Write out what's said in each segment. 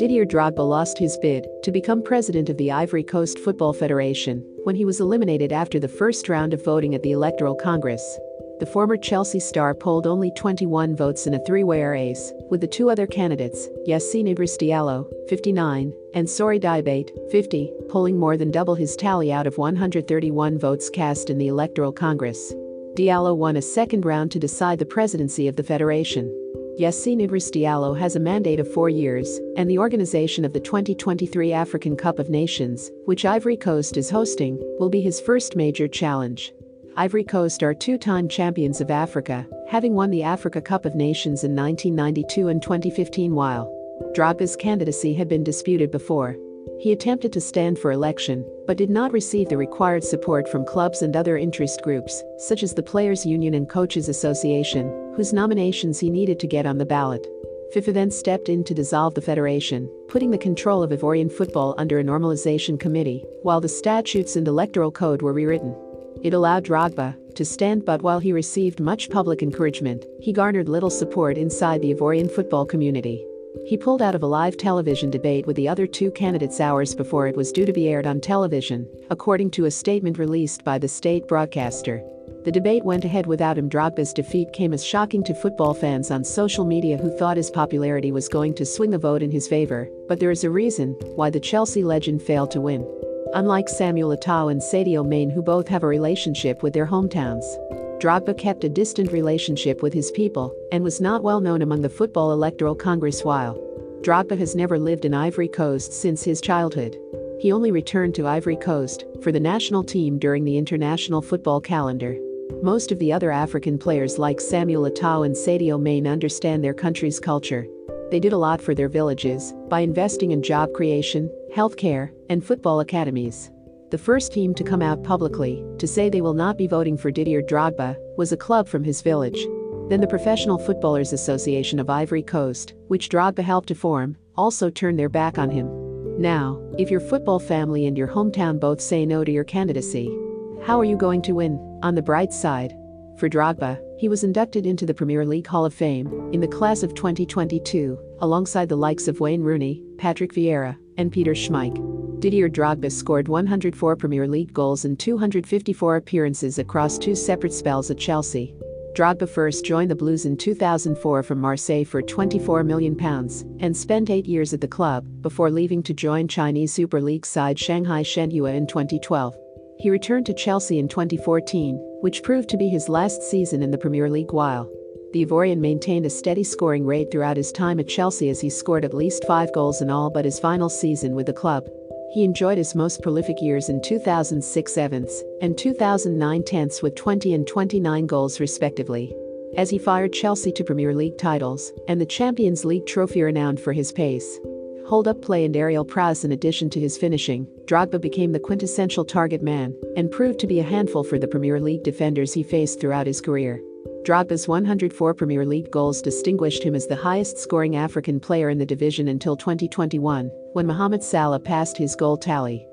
Didier Drogba lost his bid to become president of the Ivory Coast Football Federation when he was eliminated after the first round of voting at the Electoral Congress. The former Chelsea star polled only 21 votes in a three-way race, with the two other candidates, Yacine Idriss Diallo, 59, and Sory Diabate, 50, polling more than double his tally out of 131 votes cast in the Electoral Congress. Diallo won a second round to decide the presidency of the federation. Yacine Idriss Diallo has a mandate of four years, and the organization of the 2023 African Cup of Nations, which Ivory Coast is hosting, will be his first major challenge. Ivory Coast are two time champions of Africa, having won the Africa Cup of Nations in 1992 and 2015 while Drogba's candidacy had been disputed before. He attempted to stand for election, but did not receive the required support from clubs and other interest groups, such as the Players Union and Coaches Association, whose nominations he needed to get on the ballot. FIFA then stepped in to dissolve the federation, putting the control of Ivorian football under a normalization committee, while the statutes and electoral code were rewritten. It allowed Drogba to stand, but while he received much public encouragement, he garnered little support inside the Ivorian football community. He pulled out of a live television debate with the other two candidates hours before it was due to be aired on television, according to a statement released by the state broadcaster. The debate went ahead without him. Drogba's defeat came as shocking to football fans on social media who thought his popularity was going to swing the vote in his favor, but there is a reason why the Chelsea legend failed to win. Unlike Samuel Eto'o and Sadio Mane who both have a relationship with their hometowns. Drogba kept a distant relationship with his people and was not well known among the Football Electoral Congress while Drogba has never lived in Ivory Coast since his childhood. He only returned to Ivory Coast for the national team during the international football calendar. Most of the other African players like Samuel Eto'o and Sadio Mane understand their country's culture. They did a lot for their villages by investing in job creation, healthcare, and football academies. The first team to come out publicly to say they will not be voting for Didier Drogba was a club from his village. Then the Professional Footballers Association of Ivory Coast, which Drogba helped to form, also turned their back on him. Now, if your football family and your hometown both say no to your candidacy, how are you going to win? On the bright side, for Drogba, he was inducted into the Premier League Hall of Fame in the class of 2022, alongside the likes of Wayne Rooney, Patrick Vieira, and Peter Schmeichel. Didier Drogba scored 104 Premier League goals in 254 appearances across two separate spells at Chelsea. Drogba first joined the Blues in 2004 from Marseille for £24 million and spent eight years at the club before leaving to join Chinese Super League side Shanghai Shenhua in 2012. He returned to Chelsea in 2014, which proved to be his last season in the Premier League while the Ivorian maintained a steady scoring rate throughout his time at Chelsea as he scored at least five goals in all but his final season with the club. He enjoyed his most prolific years in 2006 sevens and 2009 tenths with 20 and 29 goals respectively. As he fired Chelsea to Premier League titles and the Champions League trophy renowned for his pace, hold-up play and aerial prowess in addition to his finishing, Drogba became the quintessential target man and proved to be a handful for the Premier League defenders he faced throughout his career. Drogba's 104 Premier League goals distinguished him as the highest-scoring African player in the division until 2021, when Mohamed Salah passed his goal tally.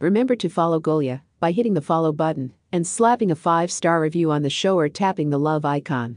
Remember to follow Golia by hitting the follow button and slapping a 5-star review on the show or tapping the love icon.